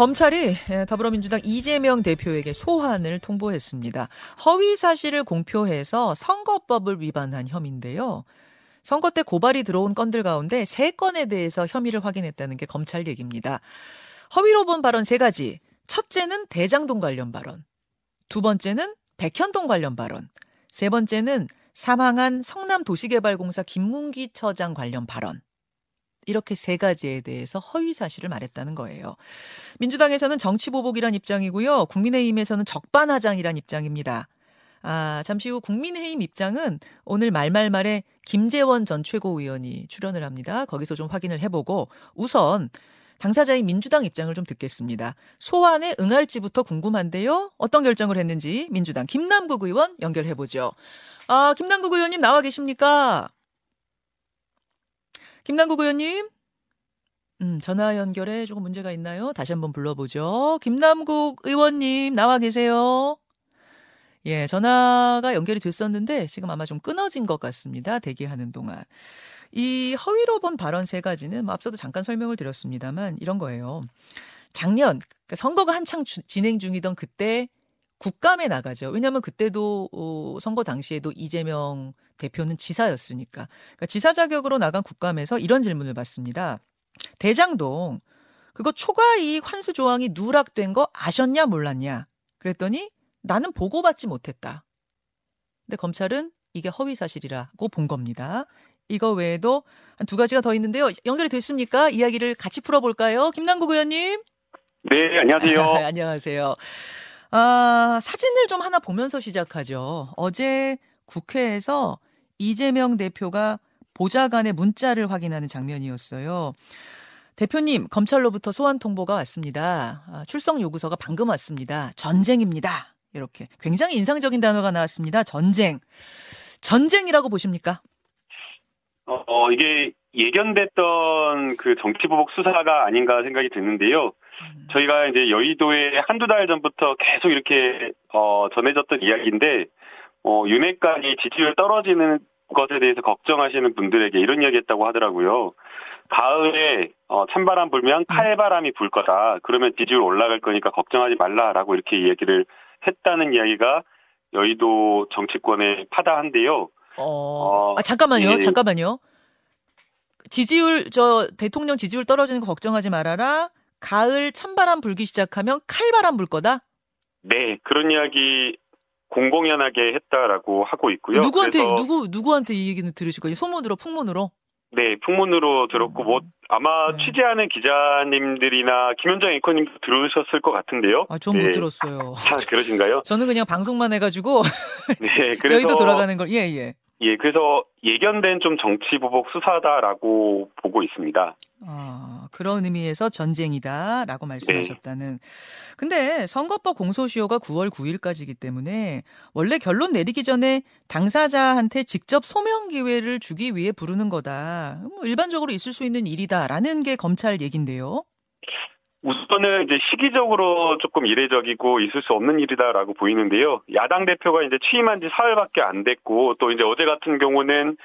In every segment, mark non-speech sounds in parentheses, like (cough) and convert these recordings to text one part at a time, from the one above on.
검찰이 예, 더불어민주당 이재명 대표에게 소환을 통보했습니다. 허위 사실을 공표해서 선거법을 위반한 혐의인데요. 선거 때 고발이 들어온 건들 가운데 세 건에 대해서 혐의를 확인했다는 게 검찰 얘기입니다. 허위로 본 발언 세 가지. 첫째는 대장동 관련 발언. 두 번째는 백현동 관련 발언. 세 번째는 사망한 성남도시개발공사 김문기 처장 관련 발언. 이렇게 세 가지에 대해서 허위 사실을 말했다는 거예요. 민주당에서는 정치 보복이란 입장이고요. 국민의힘에서는 적반하장이란 입장입니다. 아, 잠시 후 국민의힘 입장은 오늘 말말말에 김재원 전 최고위원이 출연을 합니다. 거기서 좀 확인을 해보고 우선 당사자인 민주당 입장을 좀 듣겠습니다. 소환에 응할지부터 궁금한데요. 어떤 결정을 했는지 민주당 김남국 의원 연결해보죠. 아, 김남국 의원님 나와 계십니까? 김남국 의원님? 음, 전화 연결에 조금 문제가 있나요? 다시 한번 불러보죠. 김남국 의원님 나와 계세요? 예, 전화가 연결이 됐었는데 지금 아마 좀 끊어진 것 같습니다. 대기하는 동안. 이 허위로 본 발언 세 가지는 뭐 앞서도 잠깐 설명을 드렸습니다만 이런 거예요. 작년 그러니까 선거가 한창 주, 진행 중이던 그때 국감에 나가죠. 왜냐하면 그때도 어, 선거 당시에도 이재명 대표는 지사였으니까. 그러니까 지사 자격으로 나간 국감에서 이런 질문을 받습니다. 대장동 그거 초과 이익 환수 조항이 누락된 거 아셨냐 몰랐냐? 그랬더니 나는 보고받지 못했다. 근데 검찰은 이게 허위 사실이라고 본 겁니다. 이거 외에도 한 두 가지가 더 있는데요. 연결이 됐습니까? 이야기를 같이 풀어볼까요? 김남국 의원님. 네, 안녕하세요. (laughs) 안녕하세요. 아, 사진을 좀 하나 보면서 시작하죠. 어제 국회에서 이재명 대표가 보좌관의 문자를 확인하는 장면이었어요. 대표님, 검찰로부터 소환 통보가 왔습니다. 아, 출석 요구서가 방금 왔습니다. 전쟁입니다. 이렇게 굉장히 인상적인 단어가 나왔습니다. 전쟁. 전쟁이라고 보십니까? 어, 어 이게 예견됐던 그 정치보복 수사가 아닌가 생각이 드는데요. 음. 저희가 이제 여의도에 한두 달 전부터 계속 이렇게 어, 전해졌던 이야기인데 어, 윤핵관이 지지율 떨어지는 것에 대해서 걱정하시는 분들에게 이런 이야기했다고 하더라고요. 가을에 어, 찬바람 불면 네. 칼바람이 불 거다. 그러면 지지율 올라갈 거니까 걱정하지 말라라고 이렇게 이야기를 했다는 이야기가 여의도 정치권의 파다한데요. 어, 어 아, 잠깐만요, 예. 잠깐만요. 지지율 저 대통령 지지율 떨어지는 거 걱정하지 말아라. 가을 찬바람 불기 시작하면 칼바람 불 거다. 네, 그런 이야기 공공연하게 했다라고 하고 있고요. 누구한테 누구 누구한테 이 얘기는 들으실 거예요? 소문으로 풍문으로? 네, 풍문으로 들었고 뭐 아마 네. 취재하는 기자님들이나 김현정 앵커님도 들으셨을 것 같은데요. 아, 전못 네. 들었어요. (laughs) 아, 그러신가요? 저는 그냥 방송만 해가지고 네, (laughs) 그래서 여의도 돌아가는 걸 예, 예. 예, 그래서 예견된 좀 정치 보복 수사다라고 보고 있습니다. 아, 그런 의미에서 전쟁이다라고 말씀하셨다는. 네. 근데 선거법 공소시효가 9월 9일까지이기 때문에 원래 결론 내리기 전에 당사자한테 직접 소명 기회를 주기 위해 부르는 거다. 뭐 일반적으로 있을 수 있는 일이다라는 게 검찰 얘긴데요. 우선은 이제 시기적으로 조금 이례적이고 있을 수 없는 일이다라고 보이는데요. 야당 대표가 이제 취임한 지 사흘밖에 안 됐고 또 이제 어제 같은 경우는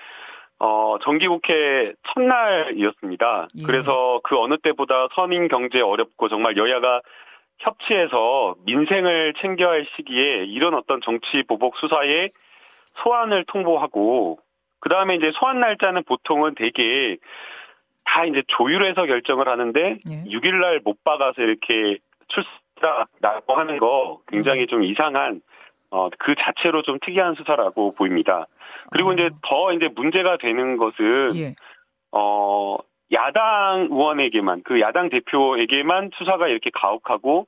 어, 정기국회 첫날이었습니다. 예. 그래서 그 어느 때보다 서민 경제 어렵고 정말 여야가 협치해서 민생을 챙겨야 할 시기에 이런 어떤 정치 보복 수사에 소환을 통보하고 그 다음에 이제 소환 날짜는 보통은 되게 다 이제 조율해서 결정을 하는데 예. 6일 날 못 박아서 이렇게 출사라고 하는 거 굉장히 음. 좀 이상한 어, 그 자체로 좀 특이한 수사라고 보입니다. 그리고 어. 이제 더 이제 문제가 되는 것은 예. 어 야당 의원에게만 그 야당 대표에게만 수사가 이렇게 가혹하고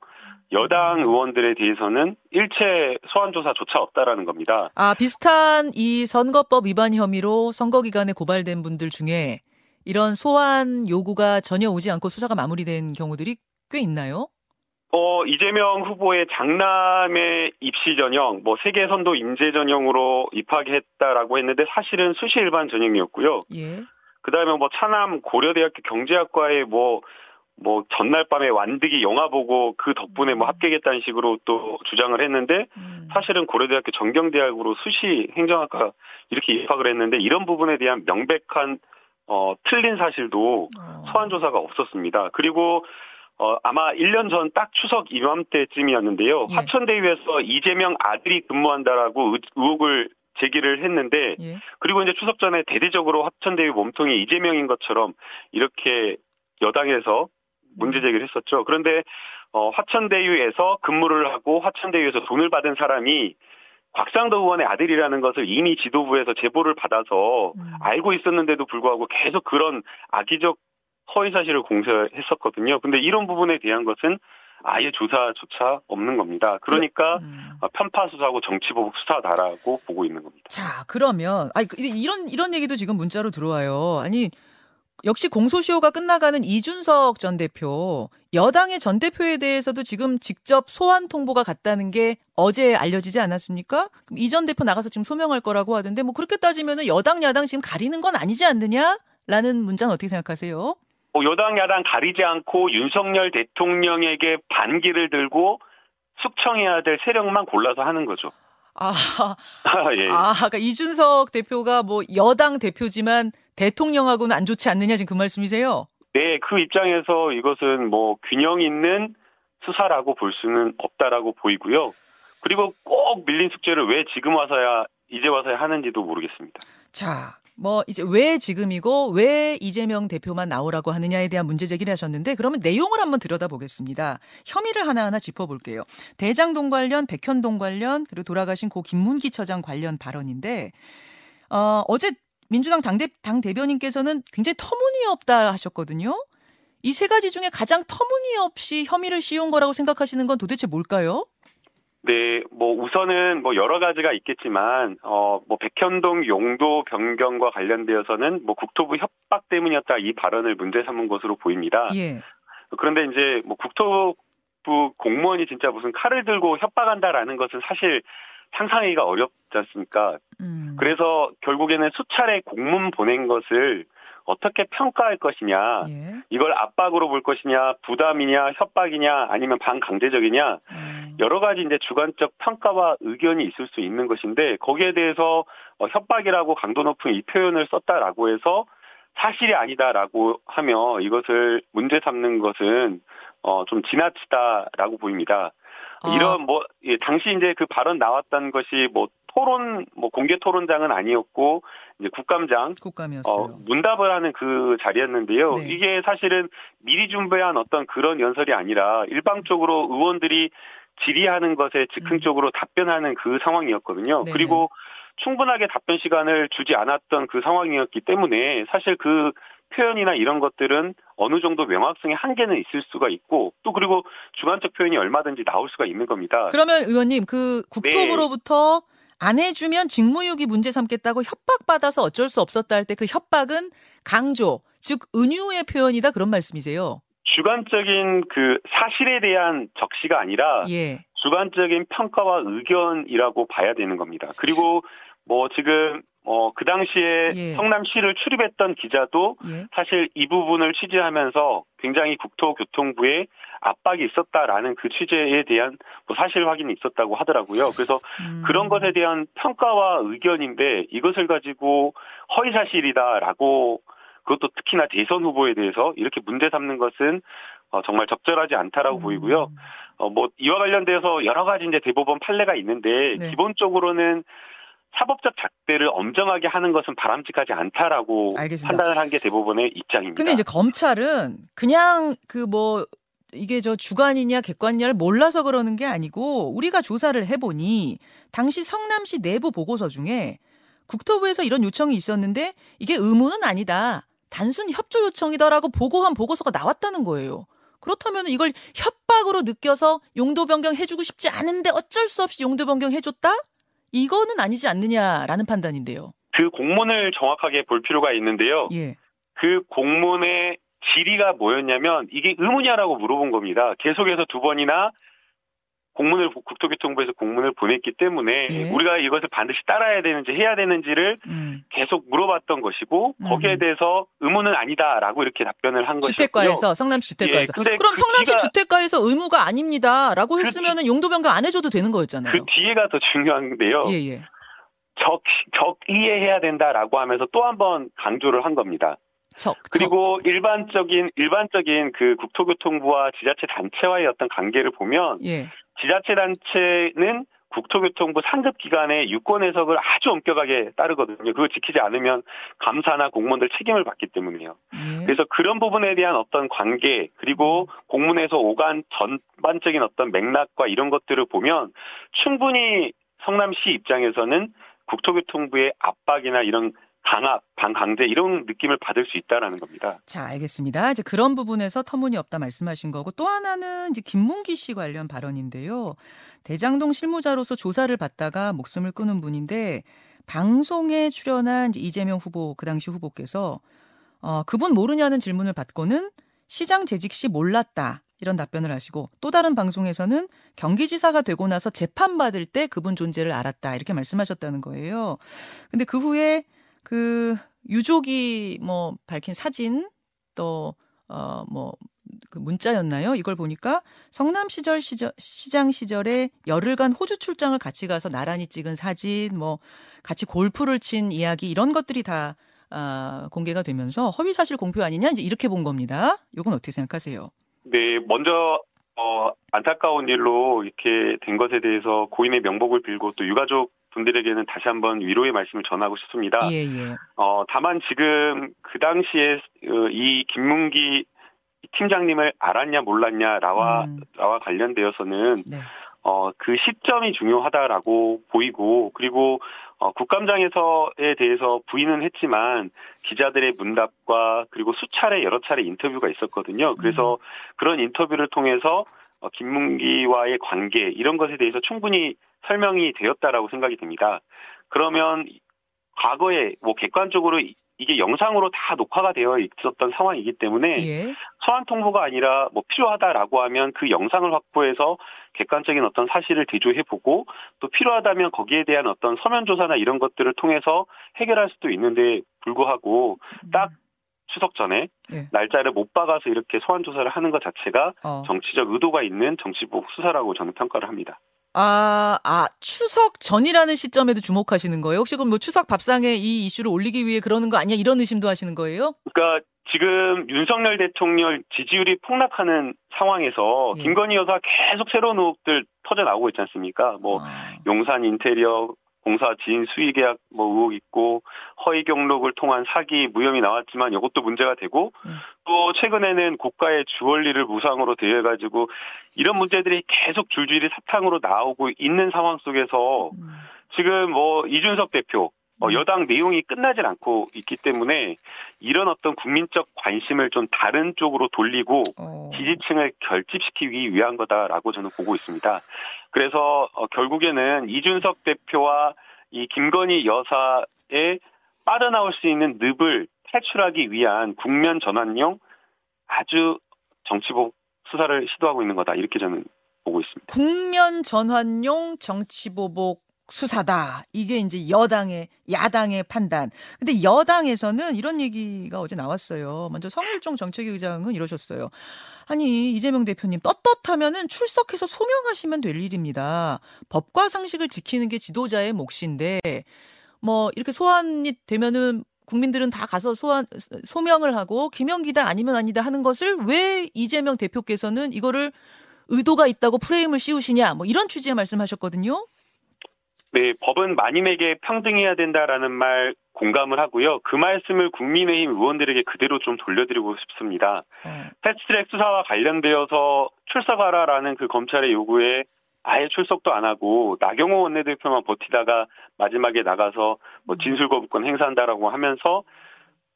여당 음. 의원들에 대해서는 일체 소환 조사조차 없다라는 겁니다. 아 비슷한 이 선거법 위반 혐의로 선거 기간에 고발된 분들 중에 이런 소환 요구가 전혀 오지 않고 수사가 마무리된 경우들이 꽤 있나요? 어, 이재명 후보의 장남의 입시 전형, 뭐 세계 선도 인재 전형으로 입학했다라고 했는데 사실은 수시 일반 전형이었고요. 예. 그다음에 뭐 차남 고려대학교 경제학과에 뭐, 뭐 전날 밤에 완득이 영화 보고 그 덕분에 뭐 음. 합격했다는 식으로 또 주장을 했는데 음. 사실은 고려대학교 전경대학으로 수시 행정학과 이렇게 입학을 했는데 이런 부분에 대한 명백한 어, 틀린 사실도 어. 소환 조사가 없었습니다. 그리고 어, 아마 1년 전 딱 추석 이맘때쯤이었는데요. 예. 화천대유에서 이재명 아들이 근무한다라고 의- 의혹을 제기를 했는데 예. 그리고 이제 추석 전에 대대적으로 화천대유 몸통이 이재명인 것처럼 이렇게 여당에서 문제 제기를 했었죠. 그런데 어, 화천대유에서 근무를 하고 화천대유에서 돈을 받은 사람이 곽상도 의원의 아들이라는 것을 이미 지도부에서 제보를 받아서 음. 알고 있었는데도 불구하고 계속 그런 악의적 허위 사실을 공세했었거든요. 근데 이런 부분에 대한 것은 아예 조사조차 없는 겁니다. 그러니까 음. 어, 편파 수사하고 정치 보복 수사다라고 보고 있는 겁니다. 자, 그러면 아니 그- 이런 이런 얘기도 지금 문자로 들어와요. 아니 역시 공소시효가 끝나가는 이준석 전 대표 여당의 전 대표에 대해서도 지금 직접 소환 통보가 갔다는 게 어제 알려지지 않았습니까? 이 전 대표 나가서 지금 소명할 거라고 하던데 뭐 그렇게 따지면은 여당 야당 지금 가리는 건 아니지 않느냐 라는 문자는 어떻게 생각하세요? 뭐 여당 야당 가리지 않고 윤석열 대통령에게 반기를 들고 숙청해야 될 세력만 골라서 하는 거죠. 아, (laughs) 예. 아, 그러니까 이준석 대표가 뭐 여당 대표지만 대통령하고는 안 좋지 않느냐 지금 그 말씀이세요? 네, 그 입장에서 이것은 뭐 균형 있는 수사라고 볼 수는 없다라고 보이고요. 그리고 꼭 밀린 숙제를 왜 지금 와서야 이제 와서야 하는지도 모르겠습니다. 자, 뭐 이제 왜 지금이고 왜 이재명 대표만 나오라고 하느냐에 대한 문제 제기를 하셨는데 그러면 내용을 한번 들여다보겠습니다. 혐의를 하나하나 짚어볼게요. 대장동 관련, 백현동 관련 그리고 돌아가신 고 김문기 처장 관련 발언인데 어, 어제 민주당 당대, 당 대변인께서는 굉장히 터무니없다 하셨거든요. 이 세 가지 중에 가장 터무니없이 혐의를 씌운 거라고 생각하시는 건 도대체 뭘까요? 네, 뭐 우선은 뭐 여러 가지가 있겠지만 어 뭐 백현동 용도 변경과 관련되어서는 뭐 국토부 협박 때문이었다 이 발언을 문제 삼은 것으로 보입니다. 예. 그런데 이제 뭐 국토부 공무원이 진짜 무슨 칼을 들고 협박한다라는 것은 사실 상상하기가 어렵지 않습니까? 음. 그래서 결국에는 수차례 공문 보낸 것을 어떻게 평가할 것이냐, 예. 이걸 압박으로 볼 것이냐, 부담이냐, 협박이냐, 아니면 반강제적이냐, 음. 여러 가지 이제 주관적 평가와 의견이 있을 수 있는 것인데 거기에 대해서 어, 협박이라고 강도 높은 이 표현을 썼다라고 해서 사실이 아니다라고 하며 이것을 문제 삼는 것은 어, 좀 지나치다라고 보입니다. 아. 이런 뭐 예, 당시 이제 그 발언 나왔던 것이 뭐 토론 뭐 공개 토론장은 아니었고 이제 국감장 국감이었어요. 어, 문답을 하는 그 자리였는데요. 네. 이게 사실은 미리 준비한 어떤 그런 연설이 아니라 일방적으로 의원들이 질의하는 것에 즉흥적으로 답변하는 그 상황이었거든요. 음. 네네. 그리고 충분하게 답변 시간을 주지 않았던 그 상황이었기 때문에 사실 그 표현이나 이런 것들은 어느 정도 명확성의 한계는 있을 수가 있고 또 그리고 주관적 표현이 얼마든지 나올 수가 있는 겁니다. 그러면 의원님 그 네. 국토부로부터 안 해주면 직무유기 문제 삼겠다고 협박받아서 어쩔 수 없었다 할 때 그 협박은 강조 즉 은유의 표현이다 그런 말씀이세요. 주관적인 그 사실에 대한 적시가 아니라 예. 주관적인 평가와 의견이라고 봐야 되는 겁니다. 그리고 뭐 지금 어 그 당시에 예. 성남시를 출입했던 기자도 예. 사실 이 부분을 취재하면서 굉장히 국토교통부에 압박이 있었다라는 그 취재에 대한 뭐 사실 확인이 있었다고 하더라고요. 그래서 음. 그런 것에 대한 평가와 의견인데 이것을 가지고 허위 사실이다라고 그것도 특히나 대선 후보에 대해서 이렇게 문제 삼는 것은 어, 정말 적절하지 않다라고 음. 보이고요. 어, 뭐 이와 관련돼서 여러 가지 이제 대법원 판례가 있는데 네. 기본적으로는 사법적 잣대를 엄정하게 하는 것은 바람직하지 않다라고 알겠습니다. 판단을 한 게 대법원의 입장입니다. 근데 이제 검찰은 그냥 그 뭐 이게 저 주관이냐 객관이냐를 몰라서 그러는 게 아니고 우리가 조사를 해보니 당시 성남시 내부 보고서 중에 국토부에서 이런 요청이 있었는데 이게 의무는 아니다. 단순 협조 요청이다라고 보고한 보고서가 나왔다는 거예요. 그렇다면 이걸 협박으로 느껴서 용도 변경 해주고 싶지 않은데 어쩔 수 없이 용도 변경 해줬다? 이거는 아니지 않느냐라는 판단인데요. 그 공문을 정확하게 볼 필요가 있는데요. 예. 그 공문의 질의가 뭐였냐면 이게 의무냐라고 물어본 겁니다. 계속해서 두 번이나 공문을 국토교통부에서 공문을 보냈기 때문에 예. 우리가 이것을 반드시 따라야 되는지 해야 되는지를 음. 계속 물어봤던 것이고 거기에 음. 대해서 의무는 아니다라고 이렇게 답변을 한 것이고요. 주택가에서 성남시 주택가에서 예, 그럼 그 성남시 뒤가- 주택가에서 의무가 아닙니다라고 그 했으면은 용도 변경 안 해줘도 되는 거였잖아요. 그 뒤에가 더 중요한데요. 예 예. 적 적 이해해야 된다라고 하면서 또 한 번 강조를 한 겁니다. 척. 그리고 일반적인 일반적인 그 국토교통부와 지자체 단체와의 어떤 관계를 보면 예. 지자체 단체는 국토교통부 상급 기관의 유권 해석을 아주 엄격하게 따르거든요. 그거 지키지 않으면 감사나 공무원들 책임을 받기 때문이에요. 예. 그래서 그런 부분에 대한 어떤 관계 그리고 공문에서 오간 전반적인 어떤 맥락과 이런 것들을 보면 충분히 성남시 입장에서는 국토교통부의 압박이나 이런 강압, 반강제 이런 느낌을 받을 수 있다라는 겁니다. 자, 알겠습니다. 이제 그런 부분에서 터무니없다 말씀하신 거고 또 하나는 이제 김문기 씨 관련 발언인데요. 대장동 실무자로서 조사를 받다가 목숨을 끊은 분인데 방송에 출연한 이재명 후보 그 당시 후보께서 어, 그분 모르냐는 질문을 받고는 시장 재직 시 몰랐다. 이런 답변을 하시고 또 다른 방송에서는 경기지사가 되고 나서 재판받을 때 그분 존재를 알았다. 이렇게 말씀하셨다는 거예요. 근데 그 후에 그 유족이 뭐 밝힌 사진 또 어 뭐 그 문자였나요? 이걸 보니까 성남 시절 시절 시장 시절에 열흘간 호주 출장을 같이 가서 나란히 찍은 사진 뭐 같이 골프를 친 이야기 이런 것들이 다 아, 공개가 되면서 허위 사실 공표 아니냐 이제 이렇게 본 겁니다. 이건 어떻게 생각하세요? 네, 먼저 어, 안타까운 일로 이렇게 된 것에 대해서 고인의 명복을 빌고 또 유가족 분들에게는 다시 한번 위로의 말씀을 전하고 싶습니다. 예, 예. 어, 다만 지금 그 당시에 어, 이 김문기 팀장님을 알았냐 몰랐냐라와 음. 나와 관련되어서는 네. 어, 그 시점이 중요하다라고 보이고 그리고 어, 국감장에서에 대해서 부인은 했지만 기자들의 문답과 그리고 수차례 여러 차례 인터뷰가 있었거든요. 그래서 그런 인터뷰를 통해서 어, 김문기와의 관계 이런 것에 대해서 충분히 설명이 되었다라고 생각이 됩니다. 그러면 과거에 뭐 객관적으로 이- 이게 영상으로 다 녹화가 되어 있었던 상황이기 때문에 예. 소환 통보가 아니라 뭐 필요하다라고 하면 그 영상을 확보해서 객관적인 어떤 사실을 대조해 보고 또 필요하다면 거기에 대한 어떤 서면 조사나 이런 것들을 통해서 해결할 수도 있는데 불구하고 딱 추석 전에 예. 날짜를 못 박아서 이렇게 소환 조사를 하는 것 자체가 어. 정치적 의도가 있는 정치보복 수사라고 저는 평가를 합니다. 아, 아, 추석 전이라는 시점에도 주목하시는 거예요? 혹시 그럼 뭐 추석 밥상에 이 이슈를 올리기 위해 그러는 거 아니야? 이런 의심도 하시는 거예요? 그러니까 지금 윤석열 대통령 지지율이 폭락하는 상황에서 예. 김건희 여사 계속 새로운 의혹들 터져 나오고 있지 않습니까? 뭐 아, 용산 인테리어 공사 지인 수의 계약 뭐 의혹 있고 허위 경록을 통한 사기 무혐의 나왔지만 이것도 문제가 되고 음. 또 최근에는 고가의 주얼리를 무상으로 대여 가지고 이런 문제들이 계속 줄줄이 사탕으로 나오고 있는 상황 속에서 음. 지금 뭐 이준석 대표 어, 음. 여당 내용이 끝나질 않고 있기 때문에 이런 어떤 국민적 관심을 좀 다른 쪽으로 돌리고 어. 지지층을 결집시키기 위한 거다라고 저는 보고 있습니다. 그래서 어, 결국에는 이준석 대표와 이 김건희 여사의 빠져나올 수 있는 늪을 탈출하기 위한 국면 전환용 아주 정치복 수사를 시도하고 있는 거다 이렇게 저는 보고 있습니다. 국면 전환용 정치보복 수사다. 이게 이제 여당의 야당의 판단. 근데 여당에서는 이런 얘기가 어제 나왔어요. 먼저 성일종 정책위 의장은 이러셨어요. 아니 이재명 대표님 떳떳하면은 출석해서 소명하시면 될 일입니다. 법과 상식을 지키는 게 지도자의 몫인데 뭐 이렇게 소환이 되면은 국민들은 다 가서 소환 소명을 하고 김영기다 아니면 아니다 하는 것을 왜 이재명 대표께서는 이거를 의도가 있다고 프레임을 씌우시냐 뭐 이런 취지의 말씀하셨거든요. 네, 법은 마님에게 평등해야 된다라는 말 공감을 하고요. 그 말씀을 국민의힘 의원들에게 그대로 좀 돌려드리고 싶습니다. 어, 패스트트랙 수사와 관련되어서 출석하라라는 그 검찰의 요구에 아예 출석도 안 하고 나경호 원내대표만 버티다가 마지막에 나가서 뭐 진술 거부권 행사한다라고 하면서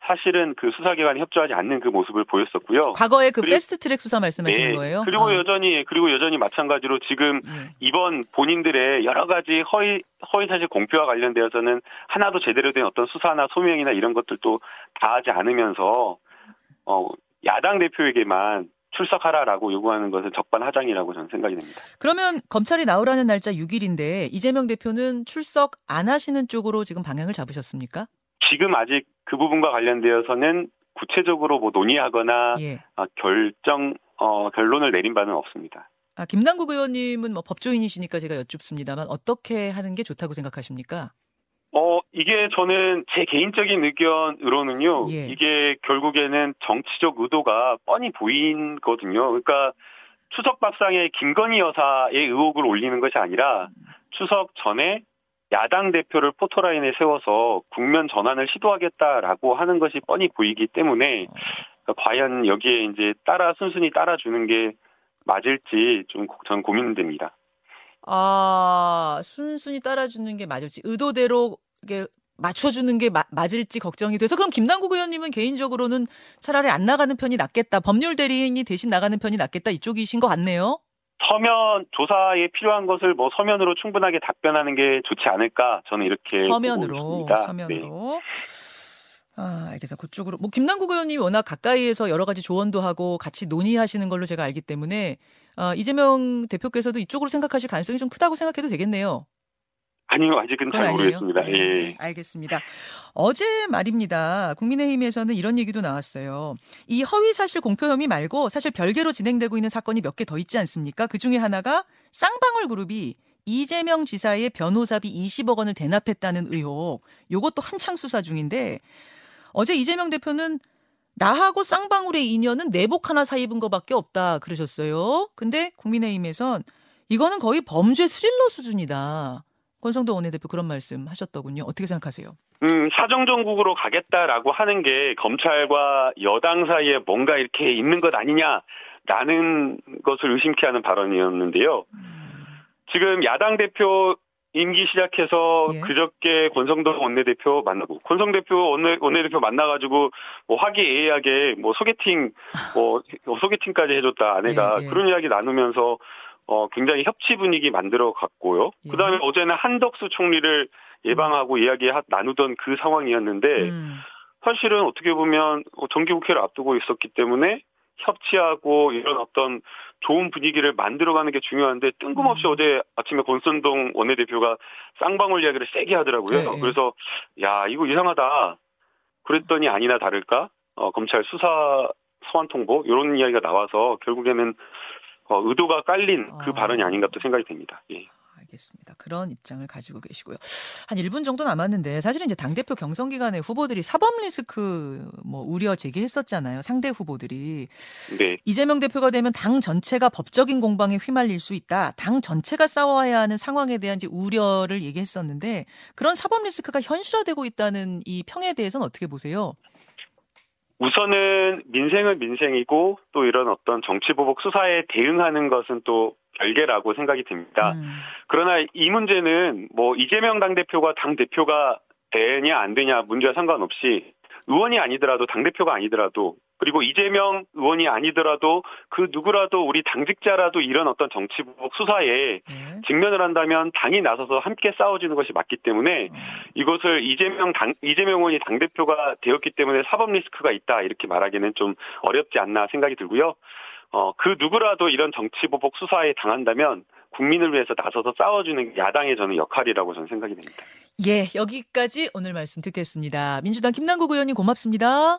사실은 그 수사기관이 협조하지 않는 그 모습을 보였었고요. 과거에 그 그리고- 패스트트랙 수사 말씀하시는 네, 거예요? 그리고 아, 여전히 그리고 여전히 마찬가지로 지금 예. 이번 본인들의 여러 가지 허위 허위 사실 공표와 관련되어서는 하나도 제대로 된 어떤 수사나 소명이나 이런 것들도 다 하지 않으면서 어 야당 대표에게만 출석하라라고 요구하는 것은 적반하장이라고 저는 생각이 됩니다. 그러면 검찰이 나오라는 날짜 6일인데 이재명 대표는 출석 안 하시는 쪽으로 지금 방향을 잡으셨습니까? 지금 아직 그 부분과 관련되어서는 구체적으로 뭐 논의하거나 예. 아, 결정 어 결론을 내린 바는 없습니다. 아, 김남국 의원님은 뭐 법조인이시니까 제가 여쭙습니다만 어떻게 하는 게 좋다고 생각하십니까? 어, 이게 저는 제 개인적인 의견으로는요, 예. 이게 결국에는 정치적 의도가 뻔히 보이거든요. 그러니까 추석 밥상에 김건희 여사의 의혹을 올리는 것이 아니라 추석 전에 야당 대표를 포토라인에 세워서 국면 전환을 시도하겠다라고 하는 것이 뻔히 보이기 때문에 그러니까 과연 여기에 이제 따라 순순히 따라주는 게 맞을지 좀 전 고민됩니다. 아, 순순히 따라주는 게 맞을지, 의도대로 이게 맞춰주는 게 마- 맞을지 걱정이 돼서 그럼 김남국 의원님은 개인적으로는 차라리 안 나가는 편이 낫겠다. 법률 대리인이 대신 나가는 편이 낫겠다. 이쪽이신 것 같네요. 서면 조사에 필요한 것을 뭐 서면으로 충분하게 답변하는 게 좋지 않을까 저는 이렇게 서면으로, 있습니다. 네. 서면으로. 아, 알겠어. 그쪽으로. 뭐, 김남국 의원님이 워낙 가까이에서 여러 가지 조언도 하고 같이 논의하시는 걸로 제가 알기 때문에, 아, 이재명 대표께서도 이쪽으로 생각하실 가능성이 좀 크다고 생각해도 되겠네요. 아니요 아직은 잘 아니에요. 모르겠습니다. 네, 예. 네, 알겠습니다. 어제 말입니다. 국민의힘에서는 이런 얘기도 나왔어요. 이 허위 사실 공표 혐의 말고 사실 별개로 진행되고 있는 사건이 몇 개 더 있지 않습니까? 그 중에 하나가 쌍방울 그룹이 이재명 지사의 변호사비 20억 원을 대납했다는 의혹. 요것도 한창 수사 중인데 어제 이재명 대표는 나하고 쌍방울의 인연은 내복 하나 사 입은 거밖에 없다 그러셨어요. 근데 국민의힘에선 이거는 거의 범죄 스릴러 수준이다. 권성도 원내대표 그런 말씀 하셨더군요. 어떻게 생각하세요? 음, 사정정국으로 가겠다라고 하는 게 검찰과 여당 사이에 뭔가 이렇게 있는 것 아니냐라는 것을 의심케 하는 발언이었는데요. 지금 야당 대표 임기 시작해서 예. 그저께 권성동 원내대표 만나고 권성 대표 원내 원내대표 만나가지고 뭐 화기애애하게 뭐 소개팅 뭐 (laughs) 소개팅까지 해줬다 아내가 예, 예. 그런 이야기 나누면서 어 굉장히 협치 분위기 만들어 갔고요. 예. 그다음에 어제는 한덕수 총리를 예방하고 이야기 하- 나누던 그 상황이었는데 음. 사실은 어떻게 보면 어, 정기국회를 앞두고 있었기 때문에 협치하고 이런 어떤 좋은 분위기를 만들어가는 게 중요한데 뜬금없이 음. 어제 아침에 권선동 원내대표가 쌍방울 이야기를 세게 하더라고요. 네, 네. 그래서 야 이거 이상하다. 그랬더니 아니나 다를까 어, 검찰 수사 소환 통보 이런 이야기가 나와서 결국에는 어, 의도가 깔린 그 어. 발언이 아닌가 또 생각이 됩니다. 예. 알겠습니다. 그런 입장을 가지고 계시고요. 한 1분 정도 남았는데 사실은 이제 당대표 경선 기간에 후보들이 사법 리스크 뭐 우려 제기했었잖아요. 상대 후보들이. 네. 이재명 대표가 되면 당 전체가 법적인 공방에 휘말릴 수 있다. 당 전체가 싸워야 하는 상황에 대한 이제 우려를 얘기했었는데 그런 사법 리스크가 현실화되고 있다는 이 평에 대해서는 어떻게 보세요? 우선은 민생은 민생이고 또 이런 어떤 정치보복 수사에 대응하는 것은 또 별개라고 생각이 듭니다. 음. 그러나 이 문제는 뭐 이재명 당대표가 당대표가 되냐 안 되냐 문제와 상관없이 의원이 아니더라도 당대표가 아니더라도 그리고 이재명 의원이 아니더라도 그 누구라도 우리 당직자라도 이런 어떤 정치보복 수사에 네. 직면을 한다면 당이 나서서 함께 싸워주는 것이 맞기 때문에 어. 이것을 이재명 당 이재명 의원이 당 대표가 되었기 때문에 사법 리스크가 있다 이렇게 말하기는 좀 어렵지 않나 생각이 들고요. 어 그 누구라도 이런 정치 보복 수사에 당한다면 국민을 위해서 나서서 싸워주는 게 야당의 저는 역할이라고 저는 생각이 됩니다. 예, 여기까지 오늘 말씀 듣겠습니다. 민주당 김남국 의원님 고맙습니다.